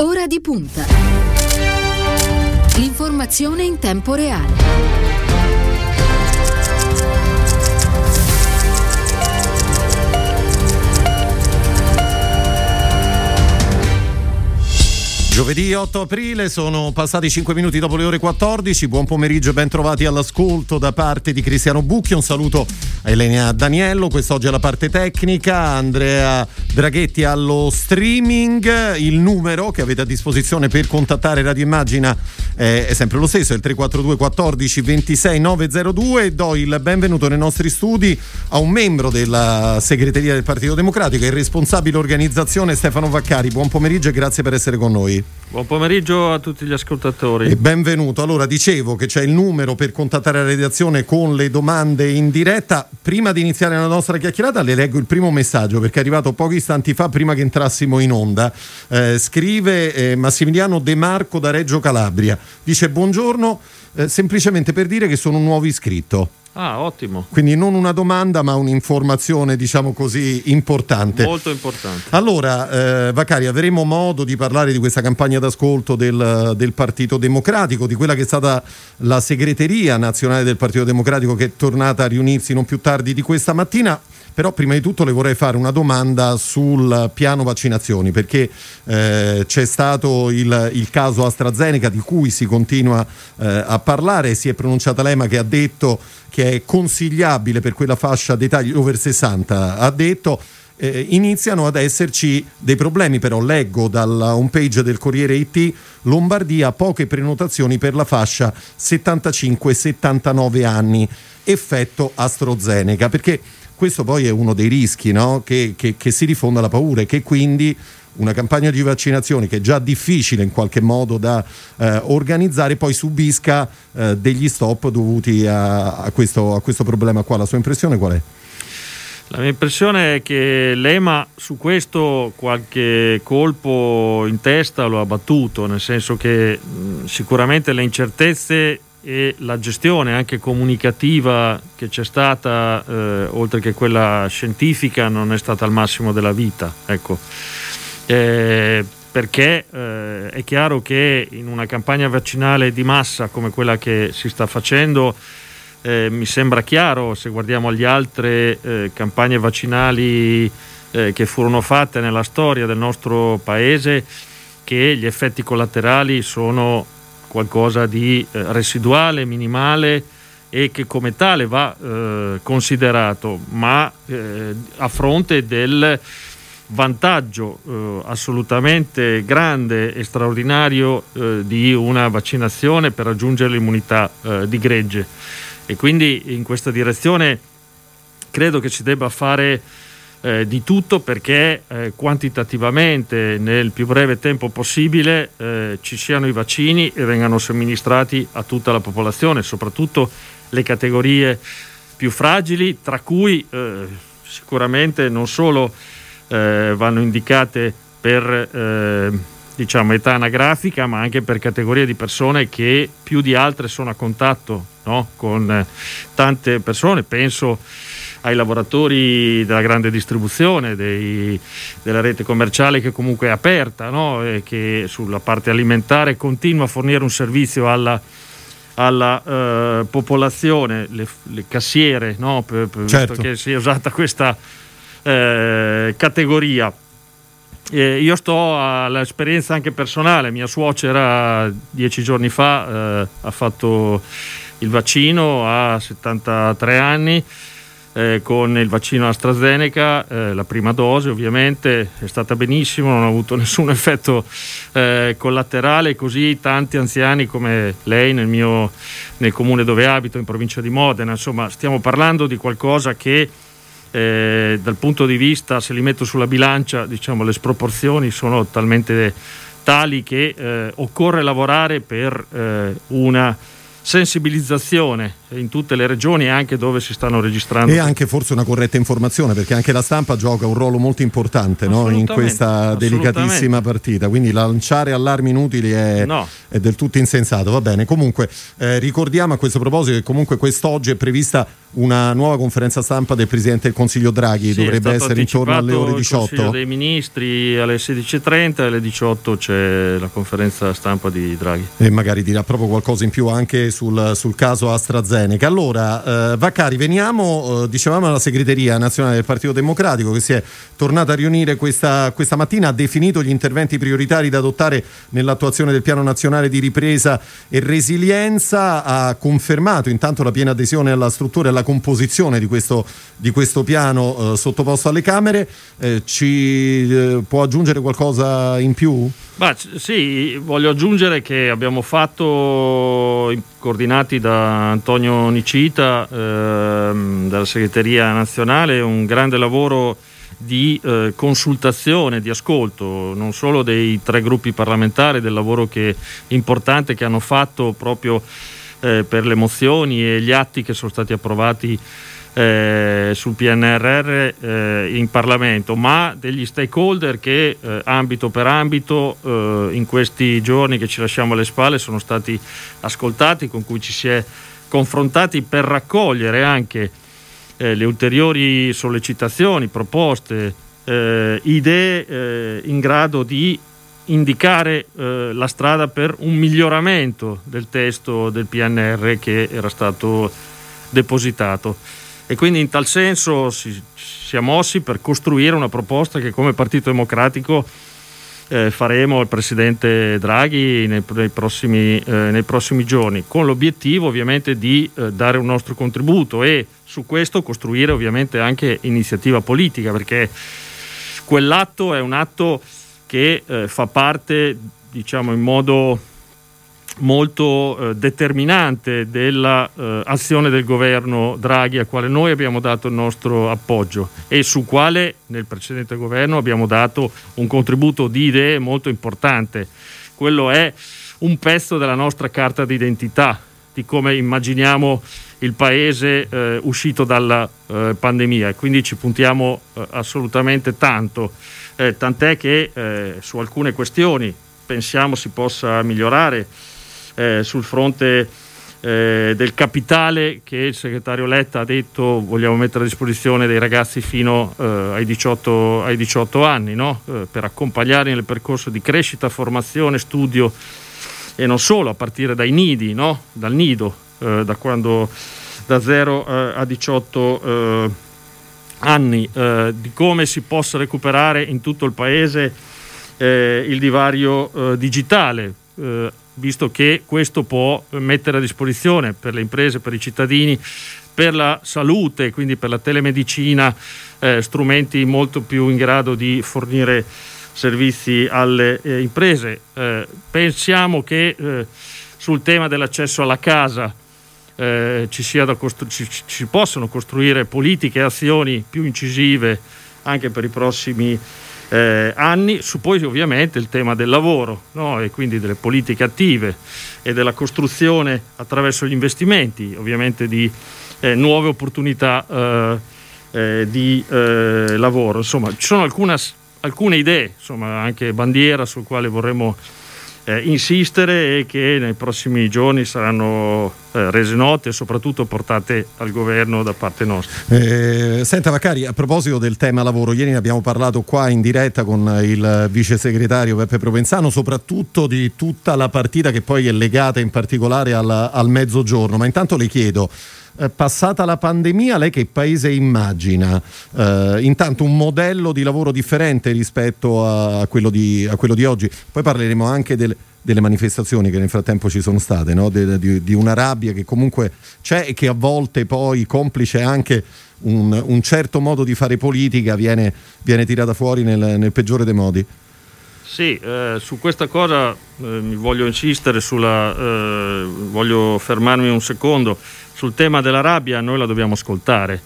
Ora di punta. L'informazione in tempo reale. Giovedì 8 aprile sono passati 5 minuti dopo le ore 14. Buon pomeriggio e ben trovati all'ascolto da parte di Cristiano Bucchi. Un saluto Elena Daniello. Quest'oggi è la parte tecnica. Andrea Draghetti allo streaming. Il numero che avete a disposizione per contattare Radio Immagina è sempre lo stesso: è il 342 14 26 902. Do il benvenuto nei nostri studi a un membro della segreteria del Partito Democratico e responsabile organizzazione Stefano Vaccari. Buon pomeriggio e grazie per essere con noi. Buon pomeriggio a tutti gli ascoltatori. E benvenuto. Allora, dicevo che c'è il numero per contattare la redazione con le domande in diretta. Prima di iniziare la nostra chiacchierata, le leggo il primo messaggio perché è arrivato pochi istanti fa, prima che entrassimo in onda. Eh, scrive eh, Massimiliano De Marco da Reggio Calabria. Dice: Buongiorno, eh, semplicemente per dire che sono un nuovo iscritto. Ah, ottimo. Quindi non una domanda, ma un'informazione, diciamo così, importante. Molto importante. Allora, eh, Vacari, avremo modo di parlare di questa campagna d'ascolto del, del, Partito Democratico, di quella che è stata la segreteria nazionale del Partito Democratico che è tornata a riunirsi non più tardi di questa mattina. Però prima di tutto le vorrei fare una domanda sul piano vaccinazioni, perché eh, c'è stato il, il, caso AstraZeneca di cui si continua eh, a parlare, si è pronunciata l'EMA che ha detto che è consigliabile per quella fascia d'età over 60, ha detto eh, iniziano ad esserci dei problemi, però leggo dalla homepage del Corriere IT Lombardia poche prenotazioni per la fascia 75-79 anni, effetto AstraZeneca, perché questo poi è uno dei rischi no? che, che, che si rifonda la paura e che quindi una campagna di vaccinazioni che è già difficile in qualche modo da eh, organizzare poi subisca eh, degli stop dovuti a, a, questo, a, questo, problema qua. La sua impressione qual è? La mia impressione è che l'EMA su questo qualche colpo in testa lo ha battuto, nel senso che mh, sicuramente le incertezze e la gestione anche comunicativa che c'è stata, eh, oltre che quella scientifica, non è stata al massimo della vita. Ecco. Eh, perché eh, è chiaro che in una campagna vaccinale di massa come quella che si sta facendo, eh, mi sembra chiaro, se guardiamo agli altre eh, campagne vaccinali eh, che furono fatte nella storia del nostro paese, che gli effetti collaterali sono qualcosa di eh, residuale, minimale e che come tale va eh, considerato, ma eh, a fronte del vantaggio eh, assolutamente grande e straordinario eh, di una vaccinazione per raggiungere l'immunità eh, di gregge. E quindi in questa direzione credo che si debba fare eh, di tutto perché eh, quantitativamente nel più breve tempo possibile eh, ci siano i vaccini e vengano somministrati a tutta la popolazione, soprattutto le categorie più fragili, tra cui eh, sicuramente non solo eh, vanno indicate per eh, diciamo, età anagrafica, ma anche per categorie di persone che più di altre sono a contatto no? con tante persone. Penso ai lavoratori della grande distribuzione, dei, della rete commerciale che comunque è aperta no? e che sulla parte alimentare continua a fornire un servizio alla, alla eh, popolazione, le, le cassiere, no? per, per certo. che sia usata questa eh, categoria. Eh, io sto all'esperienza anche personale, mia suocera dieci giorni fa eh, ha fatto il vaccino a 73 anni eh, con il vaccino AstraZeneca, eh, la prima dose ovviamente è stata benissimo, non ha avuto nessun effetto eh, collaterale, così tanti anziani come lei nel, mio, nel comune dove abito, in provincia di Modena, insomma stiamo parlando di qualcosa che eh, dal punto di vista, se li metto sulla bilancia, diciamo le sproporzioni sono talmente tali che eh, occorre lavorare per eh, una sensibilizzazione in tutte le regioni anche dove si stanno registrando. E anche forse una corretta informazione perché anche la stampa gioca un ruolo molto importante no? in questa delicatissima partita, quindi lanciare allarmi inutili è, no. è del tutto insensato, va bene. Comunque eh, ricordiamo a questo proposito che comunque quest'oggi è prevista una nuova conferenza stampa del Presidente del Consiglio Draghi, sì, dovrebbe essere intorno alle ore 18. Il Consiglio dei Ministri alle 16.30 e alle 18 c'è la conferenza stampa di Draghi. E magari dirà proprio qualcosa in più anche sul, sul caso AstraZeneca. Allora, eh, Vaccari, veniamo, eh, dicevamo alla segreteria nazionale del Partito Democratico che si è tornata a riunire questa, questa mattina, ha definito gli interventi prioritari da adottare nell'attuazione del Piano Nazionale di Ripresa e Resilienza, ha confermato intanto la piena adesione alla struttura e alla composizione di questo, di questo piano eh, sottoposto alle Camere. Eh, ci eh, può aggiungere qualcosa in più? Bah, sì, voglio aggiungere che abbiamo fatto, coordinati da Antonio Nicita ehm, dalla segreteria nazionale, un grande lavoro di eh, consultazione, di ascolto, non solo dei tre gruppi parlamentari, del lavoro che, importante che hanno fatto proprio eh, per le mozioni e gli atti che sono stati approvati eh, sul PNRR eh, in Parlamento, ma degli stakeholder che eh, ambito per ambito eh, in questi giorni che ci lasciamo alle spalle sono stati ascoltati, con cui ci si è confrontati per raccogliere anche eh, le ulteriori sollecitazioni, proposte, eh, idee in grado di indicare eh, la strada per un miglioramento del testo del PNR che era stato depositato e quindi in tal senso si, è mossi per costruire una proposta che come Partito Democratico eh, faremo al Presidente Draghi nei, nei, prossimi, eh, nei, prossimi, giorni, con l'obiettivo ovviamente di eh, dare un nostro contributo e su questo costruire ovviamente anche iniziativa politica, perché quell'atto è un atto che eh, fa parte, diciamo in modo molto eh, determinante dell'azione eh, del governo Draghi a quale noi abbiamo dato il nostro appoggio e su quale nel precedente governo abbiamo dato un contributo di idee molto importante. Quello è un pezzo della nostra carta d'identità, di come immaginiamo il paese eh, uscito dalla eh, pandemia. E quindi ci puntiamo eh, assolutamente tanto, eh, tant'è che su alcune questioni pensiamo si possa migliorare eh, sul fronte eh, del capitale che il segretario Letta ha detto vogliamo mettere a disposizione dei ragazzi fino eh, ai, 18, ai, 18, anni no? Eh, per accompagnarli nel percorso di crescita, formazione, studio e non solo a partire dai nidi, no? dal nido, eh, da quando da 0 eh, a 18 anni, di come si possa recuperare in tutto il paese il divario digitale visto che questo può mettere a disposizione per le imprese, per i cittadini, per la salute, quindi per la telemedicina, eh, strumenti molto più in grado di fornire servizi alle eh, imprese. Eh, pensiamo che eh, sul tema dell'accesso alla casa eh, ci, costru- ci, ci possano costruire politiche e azioni più incisive anche per i prossimi anni eh, anni, su poi ovviamente il tema del lavoro no? e quindi delle politiche attive e della costruzione attraverso gli investimenti, ovviamente di eh, nuove opportunità eh, eh di eh, lavoro. Insomma, ci sono alcune, alcune idee, insomma, anche bandiera sul quale vorremmo eh, insistere e che nei prossimi giorni saranno eh, rese note e soprattutto portate al governo da parte nostra. Eh, senta Vaccari, a proposito del tema lavoro, ieri ne abbiamo parlato qua in diretta con il vice segretario Peppe Provenzano, soprattutto di tutta la partita che poi è legata in particolare al, al mezzogiorno, ma intanto le chiedo eh, passata la pandemia, lei che paese immagina? Eh, intanto un modello di lavoro differente rispetto a, quello, di, a quello, di, oggi. Poi parleremo anche del, delle manifestazioni che nel frattempo ci sono state, no? de, di, di, una rabbia che comunque c'è e che a volte poi complice anche un, un certo modo di fare politica viene, viene tirata fuori nel, nel peggiore dei modi. Sì, eh, su questa cosa eh, voglio insistere, sulla, eh, voglio fermarmi un secondo sul tema della rabbia noi la dobbiamo ascoltare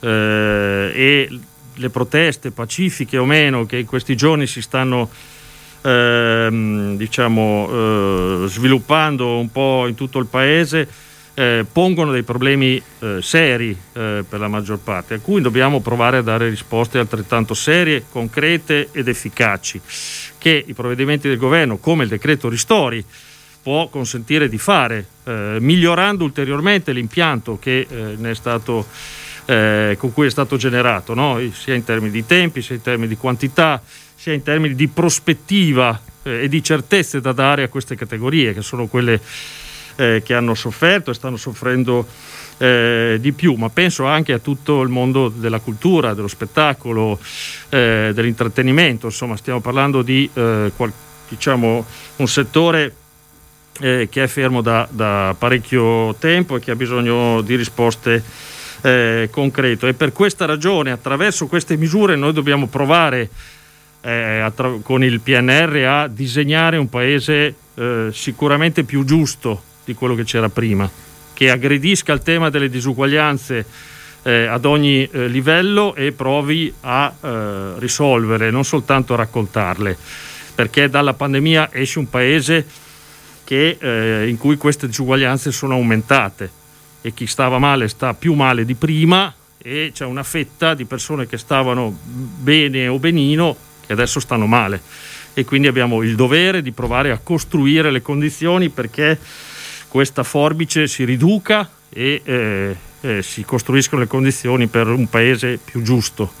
eh, e le proteste pacifiche o meno che in questi giorni si stanno eh, diciamo, eh, sviluppando un po' in tutto il paese eh, pongono dei problemi eh, seri eh, per la maggior parte, a cui dobbiamo provare a dare risposte altrettanto serie, concrete ed efficaci, che i provvedimenti del governo, come il decreto Ristori, può consentire di fare, eh, migliorando ulteriormente l'impianto che eh, stato, eh, con cui è stato generato, no? sia in termini di tempi, sia in termini di quantità, sia in termini di prospettiva e di certezze da dare a queste categorie, che sono quelle eh, che hanno sofferto e stanno soffrendo eh, di più, ma penso anche a tutto il mondo della cultura, dello spettacolo, eh, dell'intrattenimento, insomma stiamo parlando di eh, qual- diciamo, un settore eh, che è fermo da, da, parecchio tempo e che ha bisogno di risposte eh, concrete. E per questa ragione attraverso queste misure noi dobbiamo provare attra- con il PNR a disegnare un paese sicuramente più giusto di quello che c'era prima, che aggredisca il tema delle disuguaglianze eh, ad ogni eh, livello e provi a eh, risolvere, non soltanto a raccontarle, perché dalla pandemia esce un paese che, eh, in cui queste disuguaglianze sono aumentate e chi stava male sta più male di prima e c'è una fetta di persone che stavano bene o benino che adesso stanno male e quindi abbiamo il dovere di provare a costruire le condizioni perché questa forbice si riduca e eh, eh, si costruiscono le condizioni per un paese più giusto.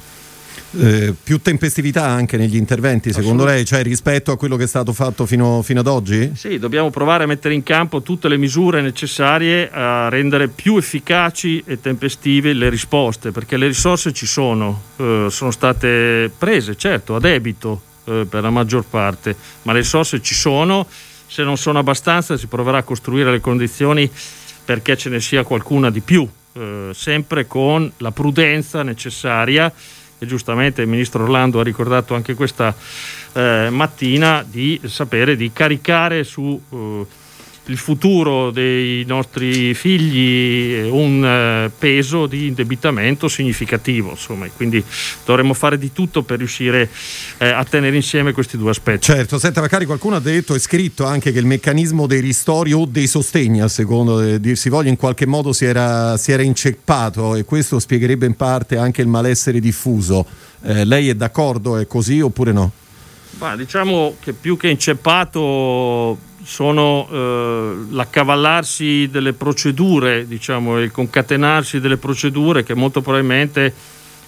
Eh, più tempestività anche negli interventi, secondo lei, cioè rispetto a quello che è stato fatto fino, fino, ad oggi? Sì, dobbiamo provare a mettere in campo tutte le misure necessarie a rendere più efficaci e tempestive le risposte, perché le risorse ci sono, eh, sono state prese, certo, a debito eh, per la maggior parte, ma le risorse ci sono se non sono abbastanza si proverà a costruire le condizioni perché ce ne sia qualcuna di più, eh, sempre con la prudenza necessaria e giustamente il ministro Orlando ha ricordato anche questa eh, mattina di sapere di caricare su eh, il futuro dei nostri figli un eh, peso di indebitamento significativo. Insomma, quindi dovremmo fare di tutto per riuscire eh, a tenere insieme questi due aspetti. Certo, senta, magari qualcuno ha detto e scritto anche che il meccanismo dei ristori o dei sostegni, a secondo di dirsi voglia, in qualche modo si era, si era inceppato e questo spiegherebbe in parte anche il malessere diffuso. Eh, lei è d'accordo? È così oppure no? Ma diciamo che più che inceppato sono eh, l'accavallarsi delle procedure, diciamo, il concatenarsi delle procedure che molto probabilmente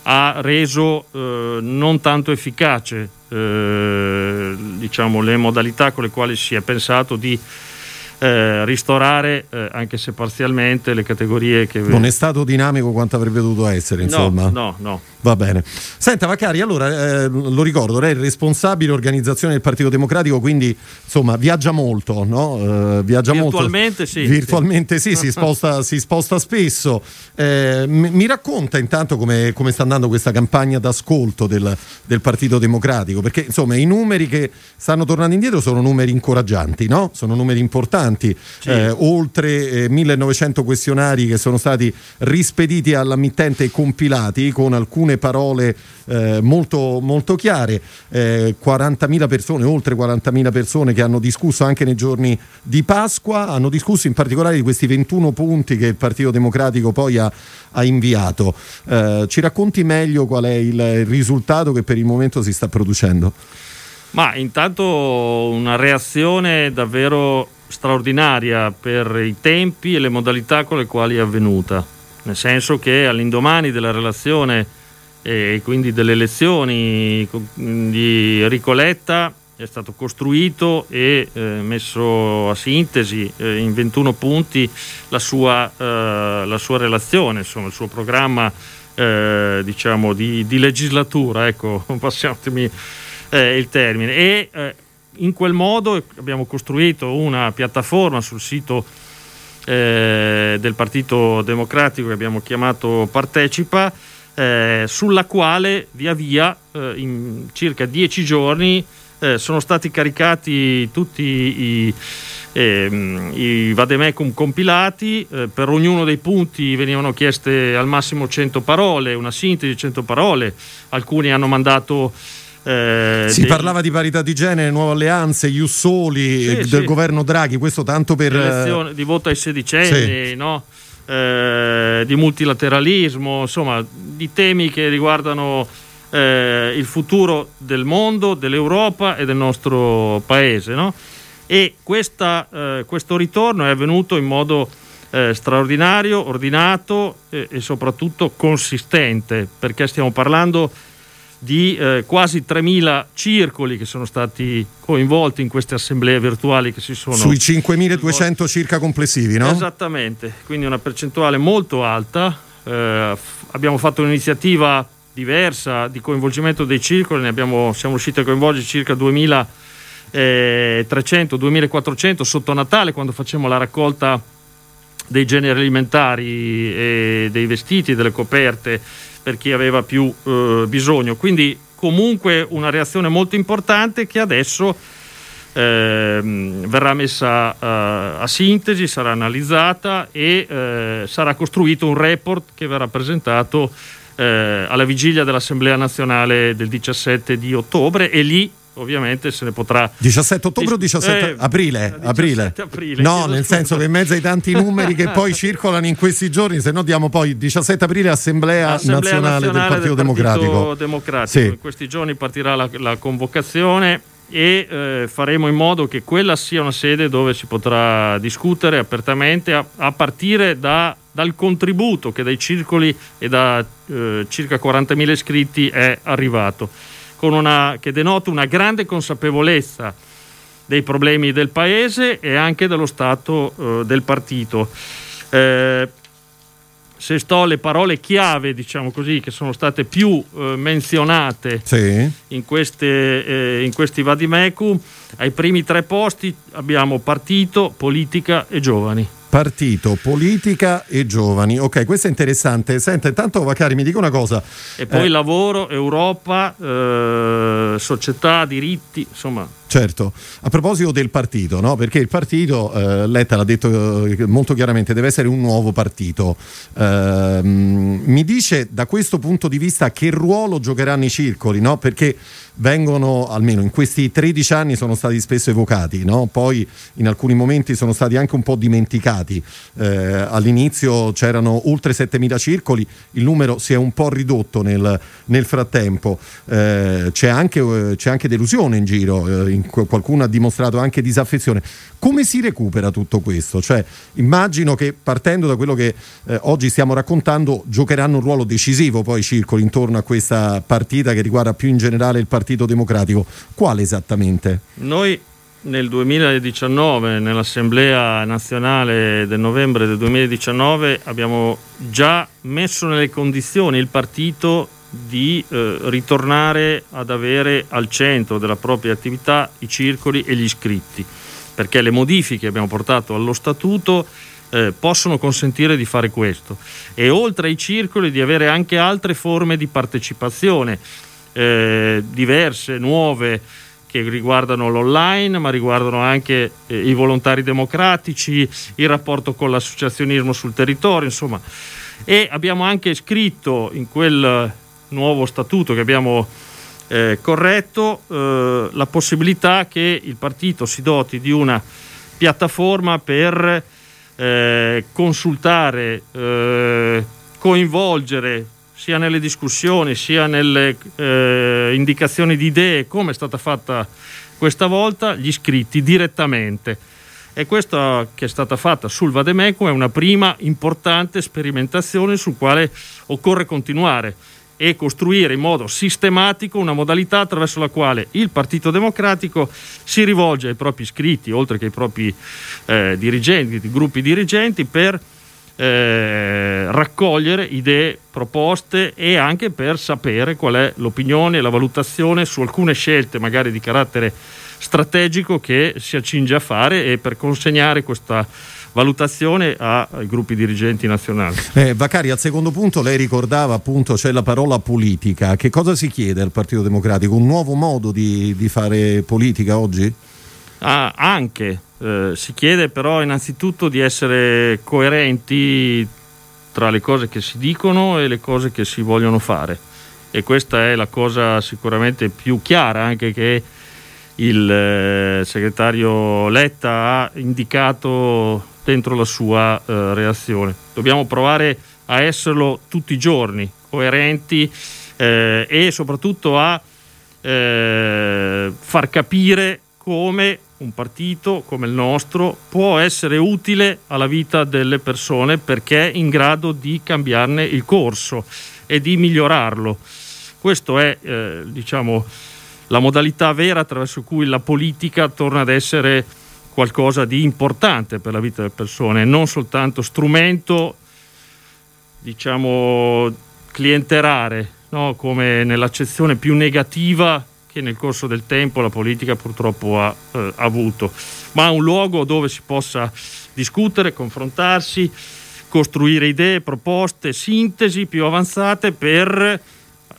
ha reso eh, non tanto efficace eh, diciamo, le modalità con le quali si è pensato di eh, ristorare, eh, anche se parzialmente, le categorie che... Non è stato dinamico quanto avrebbe dovuto essere, insomma. No, no, no. Va bene. Senta Vaccari, allora eh, lo ricordo, lei è il responsabile organizzazione del Partito Democratico, quindi insomma viaggia molto, no? Uh, viaggia Virtualmente molto. sì. Virtualmente sì, sì si, sposta, si, sposta, spesso. Eh, mi racconta intanto come, come, sta andando questa campagna d'ascolto del, del, Partito Democratico, perché insomma i numeri che stanno tornando indietro sono numeri incoraggianti, no? Sono numeri importanti. Sì. Eh, oltre 1900 eh, questionari che sono stati rispediti all'ammittente e compilati con alcune parole eh, molto, molto chiare, eh, 40.000 persone, oltre 40.000 persone che hanno discusso anche nei giorni di Pasqua, hanno discusso in particolare di questi 21 punti che il Partito Democratico poi ha, ha inviato. Eh, ci racconti meglio qual è il risultato che per il momento si sta producendo? Ma intanto una reazione davvero straordinaria per i tempi e le modalità con le quali è avvenuta, nel senso che all'indomani della relazione e quindi delle elezioni di Ricoletta è stato costruito e eh, messo a sintesi eh, in 21 punti la sua, eh, la sua relazione, insomma, il suo programma eh, diciamo di, di, legislatura, ecco, passatemi eh, il termine. E eh, in quel modo abbiamo costruito una piattaforma sul sito del Partito Democratico che abbiamo chiamato Partecipa eh, sulla quale via via eh, in circa dieci giorni eh, sono stati caricati tutti i, ehm, i vademecum compilati, eh, per ognuno dei punti venivano chieste al massimo 100 parole, una sintesi di 100 parole, alcuni hanno mandato Eh, si dei... parlava di parità di genere, nuove alleanze, Ius Soli, sì, del sì. governo Draghi, questo tanto per... Di voto ai sedicenni, sì. no? eh, di multilateralismo, insomma, di temi che riguardano eh, il futuro del mondo, dell'Europa e del nostro paese. No? E questa, eh, questo ritorno è avvenuto in modo eh, straordinario, ordinato e soprattutto consistente, perché stiamo parlando di eh, quasi 3.000 circoli che sono stati coinvolti in queste assemblee virtuali che si sono... Sui 5.200 circa complessivi, no? Esattamente, quindi una percentuale molto alta. Eh, abbiamo fatto un'iniziativa diversa di coinvolgimento dei circoli, abbiamo, siamo riusciti a coinvolgere circa 2.300, 2.400 eh, sotto Natale quando facciamo la raccolta dei generi alimentari e dei vestiti, delle coperte per chi aveva più eh, bisogno. Quindi comunque una reazione molto importante che adesso eh, verrà messa eh, a sintesi, sarà analizzata e eh, sarà costruito un report che verrà presentato eh, alla vigilia dell'Assemblea nazionale del 17 di ottobre e lì ovviamente se ne potrà 17 ottobre o 17 eh, aprile? 17 aprile. aprile no nel scusa. senso che in mezzo ai tanti numeri che poi circolano in questi giorni se no diamo poi 17 aprile Assemblea, Assemblea nazionale, nazionale, del Partito del Democratico, Democratico. Sì. in questi giorni partirà la, la convocazione e eh, faremo in modo che quella sia una sede dove si potrà discutere apertamente a, a partire da, dal contributo che dai circoli e da eh, circa 40.000 iscritti è arrivato una, che denota una grande consapevolezza dei problemi del Paese e anche dello stato eh, del partito. Eh, se sto alle parole chiave, diciamo così, che sono state più eh, menzionate sì. in, queste, eh, in, questi vadimecum, ai primi tre posti abbiamo partito, politica e giovani partito, politica e giovani. Ok, questo è interessante. Senta, intanto Vacari mi dica una cosa. E poi eh, lavoro, Europa, eh, società, diritti, insomma. Certo, a proposito del partito, no? perché il partito, eh, Letta l'ha detto eh, molto chiaramente, deve essere un nuovo partito. Eh, mi dice da questo punto di vista che ruolo giocheranno i circoli, no? perché vengono, almeno in questi 13 anni, sono stati spesso evocati, no? poi in alcuni momenti sono stati anche un po' dimenticati. Eh, all'inizio c'erano oltre 7.000 circoli, il numero si è un po' ridotto nel, nel frattempo, eh, c'è, anche, c'è, anche, delusione in giro. In qualcuno ha dimostrato anche disaffezione. Come si recupera tutto questo? Cioè, immagino che partendo da quello che eh, oggi stiamo raccontando, giocheranno un ruolo decisivo poi i circoli intorno a questa partita che riguarda più in generale il Partito Democratico. Quale esattamente? Noi nel 2019, nell'Assemblea nazionale del novembre del 2019, abbiamo già messo nelle condizioni il partito di eh, ritornare ad avere al centro della propria attività i circoli e gli iscritti, perché le modifiche che abbiamo portato allo statuto eh, possono consentire di fare questo e oltre ai circoli di avere anche altre forme di partecipazione eh, diverse, nuove che riguardano l'online, ma riguardano anche eh, i volontari democratici, il rapporto con l'associazionismo sul territorio, insomma. E abbiamo anche scritto in quel nuovo statuto che abbiamo eh, corretto eh, la possibilità che il partito si doti di una piattaforma per eh, consultare, eh, coinvolgere sia nelle discussioni sia nelle eh, indicazioni di idee come è stata fatta questa volta gli iscritti direttamente. E questa che è stata fatta sul Vademeco è una prima importante sperimentazione sul quale occorre continuare e costruire in modo sistematico una modalità attraverso la quale il Partito Democratico si rivolge ai propri iscritti, oltre che ai propri eh, dirigenti, gruppi dirigenti, per eh, raccogliere idee, proposte e anche per sapere qual è l'opinione e la valutazione su alcune scelte, magari di carattere strategico, che si accinge a fare e per consegnare questa valutazione ai gruppi dirigenti nazionali. Eh, Vacari, al secondo punto lei ricordava appunto c'è la parola politica. Che cosa si chiede al Partito Democratico? Un nuovo modo di, di fare politica oggi? Ah, anche, eh, si chiede però innanzitutto di essere coerenti tra le cose che si dicono e le cose che si vogliono fare e questa è la cosa sicuramente più chiara anche che il eh, segretario Letta ha indicato dentro la sua eh, reazione. Dobbiamo provare a esserlo tutti i giorni, coerenti eh, e soprattutto a eh, far capire come un partito come il nostro può essere utile alla vita delle persone perché è in grado di cambiarne il corso e di migliorarlo. Questa è eh, diciamo, la modalità vera attraverso cui la politica torna ad essere qualcosa di importante per la vita delle persone, non soltanto strumento diciamo clienterare, no? come nell'accezione più negativa che nel corso del tempo la politica purtroppo ha eh, avuto, ma un luogo dove si possa discutere, confrontarsi, costruire idee, proposte, sintesi più avanzate per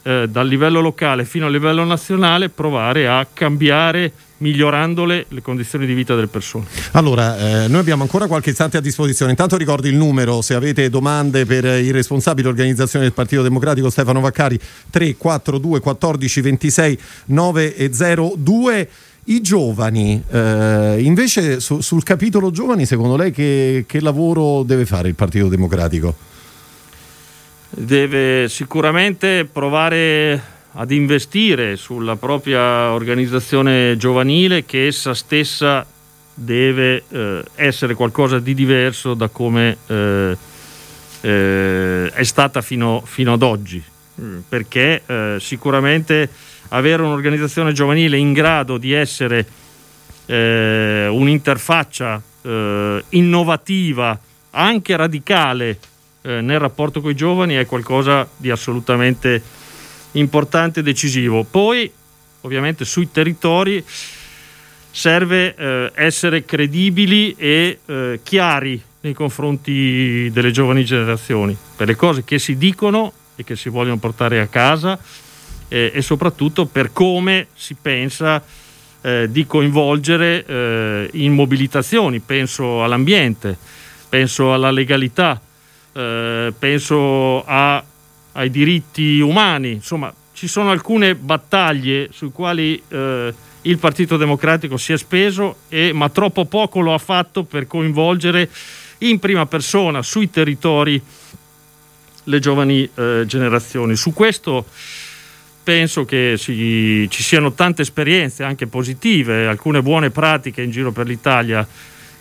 eh, dal livello locale fino al livello nazionale provare a cambiare migliorandole le condizioni di vita delle persone. Allora, eh, noi abbiamo ancora qualche istante a disposizione. Intanto ricordo il numero, se avete domande per il responsabile organizzazione del Partito Democratico Stefano Vaccari 342 14 26 902. I giovani, eh, invece su, sul capitolo giovani, secondo lei che, che lavoro deve fare il Partito Democratico? Deve sicuramente provare ad investire sulla propria organizzazione giovanile che essa stessa deve eh, essere qualcosa di diverso da come eh, eh, è stata fino, fino, ad oggi, mm, perché eh, sicuramente avere un'organizzazione giovanile in grado di essere eh, un'interfaccia eh, innovativa, anche radicale nel rapporto con i giovani è qualcosa di assolutamente importante e decisivo. Poi, ovviamente, sui territori serve eh, essere credibili e eh, chiari nei confronti delle giovani generazioni per le cose che si dicono e che si vogliono portare a casa eh, e soprattutto per come si pensa eh, di coinvolgere eh, in mobilitazioni. Penso all'ambiente, penso alla legalità, eh, penso a ai diritti umani, insomma ci sono alcune battaglie sui quali eh, il Partito Democratico si è speso, e, ma troppo poco lo ha fatto per coinvolgere in prima persona sui territori le giovani eh, generazioni. Su questo penso che si, ci siano tante esperienze anche positive, alcune buone pratiche in giro per l'Italia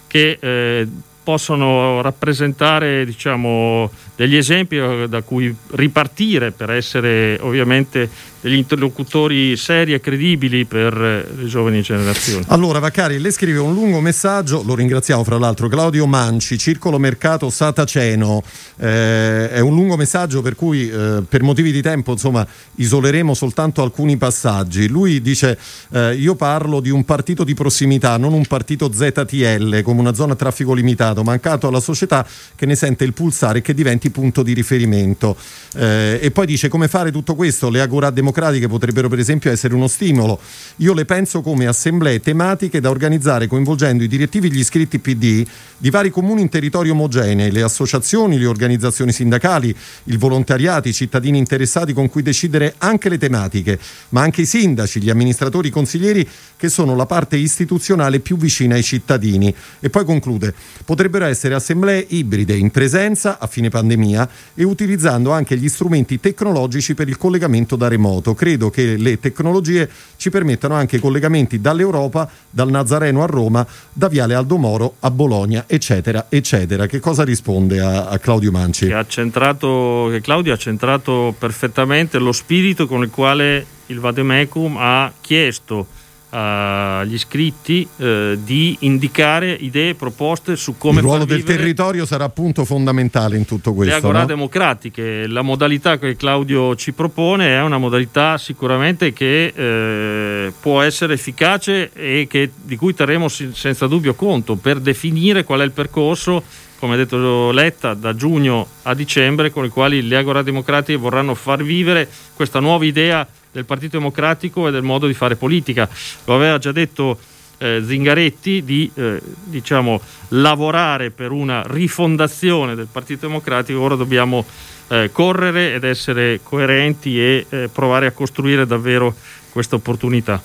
che eh, possono rappresentare diciamo, degli esempi eh, da cui ripartire per essere ovviamente degli interlocutori seri e credibili per le giovani generazioni. Allora Vaccari, lei scrive un lungo messaggio, lo ringraziamo fra l'altro, Claudio Manci, Circolo Mercato Sataceno, eh, è un lungo messaggio per cui eh, per motivi di tempo insomma isoleremo soltanto alcuni passaggi. Lui dice eh, io parlo di un partito di prossimità, non un partito ZTL come una zona a traffico limitato, mancato alla società che ne sente il pulsare e che diventi punto di riferimento. Eh, e poi dice come fare tutto questo, le agora democratiche democratiche potrebbero per esempio essere uno stimolo. Io le penso come assemblee tematiche da organizzare coinvolgendo i direttivi e gli iscritti PD di vari comuni in territorio omogenei, le associazioni, le organizzazioni sindacali, il volontariato, i cittadini interessati con cui decidere anche le tematiche, ma anche i sindaci, gli amministratori, i consiglieri che sono la parte istituzionale più vicina ai cittadini. E poi conclude, potrebbero essere assemblee ibride in presenza a fine pandemia e utilizzando anche gli strumenti tecnologici per il collegamento da remoto remoto. Credo che le tecnologie ci permettano anche collegamenti dall'Europa, dal Nazareno a Roma, da Viale Aldo Moro a Bologna, eccetera, eccetera. Che cosa risponde a, a Claudio Manci? Che, che Claudio ha centrato perfettamente lo spirito con il quale il Vademecum ha chiesto agli iscritti eh, di indicare idee, proposte su come il ruolo del territorio sarà appunto fondamentale in tutto questo. Le agorà no? democratiche, la modalità che Claudio ci propone è una modalità sicuramente che eh, può essere efficace e che, di cui terremo senza dubbio conto per definire qual è il percorso come ha detto Letta, da giugno a dicembre, con i quali le agorà democratiche vorranno far vivere questa nuova idea del Partito Democratico e del modo di fare politica. Lo aveva già detto eh, Zingaretti di eh, diciamo, lavorare per una rifondazione del Partito Democratico, ora dobbiamo eh, correre ed essere coerenti e eh, provare a costruire davvero questa opportunità.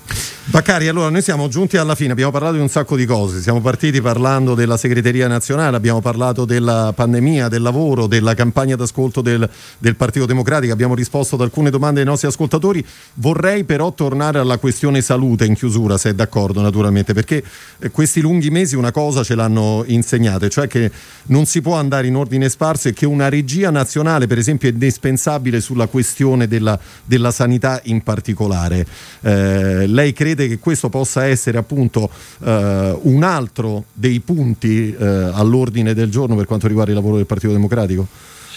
Baccari, allora noi siamo giunti alla fine, abbiamo parlato di un sacco di cose, siamo partiti parlando della segreteria nazionale, abbiamo parlato della pandemia, del lavoro, della campagna d'ascolto del, del, Partito Democratico, abbiamo risposto ad alcune domande dei nostri ascoltatori, vorrei però tornare alla questione salute in chiusura, se è d'accordo naturalmente, perché eh, questi lunghi mesi una cosa ce l'hanno insegnata, cioè che non si può andare in ordine sparso e che una regia nazionale per esempio è indispensabile sulla questione della, della sanità in particolare. Eh, lei crede che questo possa essere appunto eh, un altro dei punti eh, all'ordine del giorno per quanto riguarda il lavoro del Partito Democratico?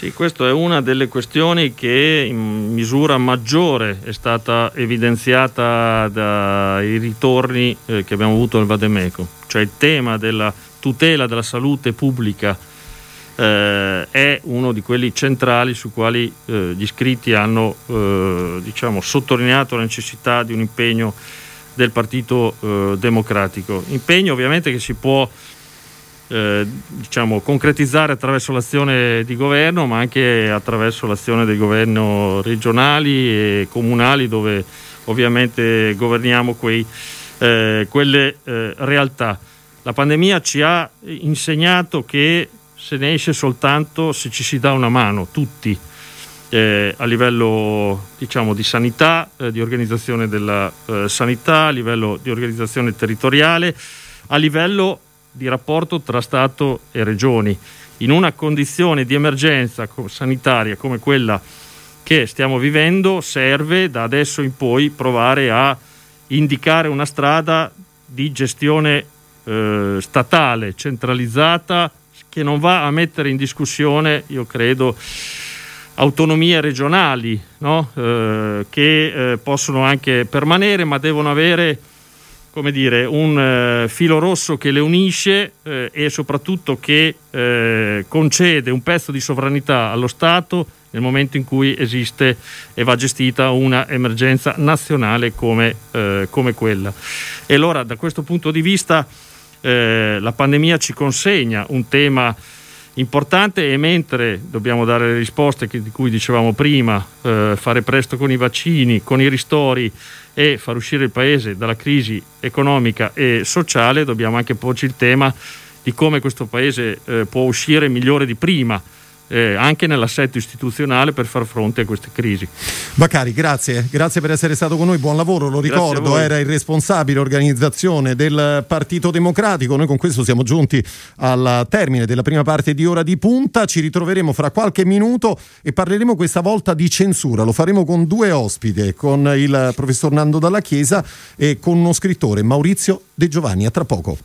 Sì, questa è una delle questioni che in misura maggiore è stata evidenziata dai ritorni eh, che abbiamo avuto nel Vademeco, cioè il tema della tutela della salute pubblica eh, è uno di quelli centrali su quali eh, gli iscritti hanno eh, diciamo, sottolineato la necessità di un impegno del Partito eh, Democratico. Impegno ovviamente che si può eh, diciamo, concretizzare attraverso l'azione di governo, ma anche attraverso l'azione dei governi regionali e comunali dove ovviamente governiamo quei, eh, quelle eh, realtà. La pandemia ci ha insegnato che se ne esce soltanto se ci si dà una mano, tutti eh, a livello diciamo, di sanità, eh, di organizzazione della eh, sanità, a livello di organizzazione territoriale, a livello di rapporto tra Stato e Regioni. In una condizione di emergenza sanitaria come quella che stiamo vivendo, serve da adesso in poi provare a indicare una strada di gestione eh, statale, centralizzata, che non va a mettere in discussione, io credo, autonomie regionali no? eh, che eh, possono anche permanere ma devono avere come dire, un eh, filo rosso che le unisce eh, e soprattutto che eh, concede un pezzo di sovranità allo Stato nel momento in cui esiste e va gestita una emergenza nazionale come, eh, come quella. E allora da questo punto di vista la pandemia ci consegna un tema importante e mentre dobbiamo dare le risposte che, di cui dicevamo prima, eh, fare presto con i vaccini, con i ristori e far uscire il Paese dalla crisi economica e sociale, dobbiamo anche porci il tema di come questo Paese eh, può uscire migliore di prima eh, anche nell'assetto istituzionale per far fronte a queste crisi. Baccari, grazie, grazie per essere stato con noi, buon lavoro, lo ricordo, era il responsabile organizzazione del Partito Democratico, noi con questo siamo giunti al termine della prima parte di Ora di Punta, ci ritroveremo fra qualche minuto e parleremo questa volta di censura, lo faremo con due ospiti, con il professor Nando Dalla Chiesa e con uno scrittore, Maurizio De Giovanni, a tra poco.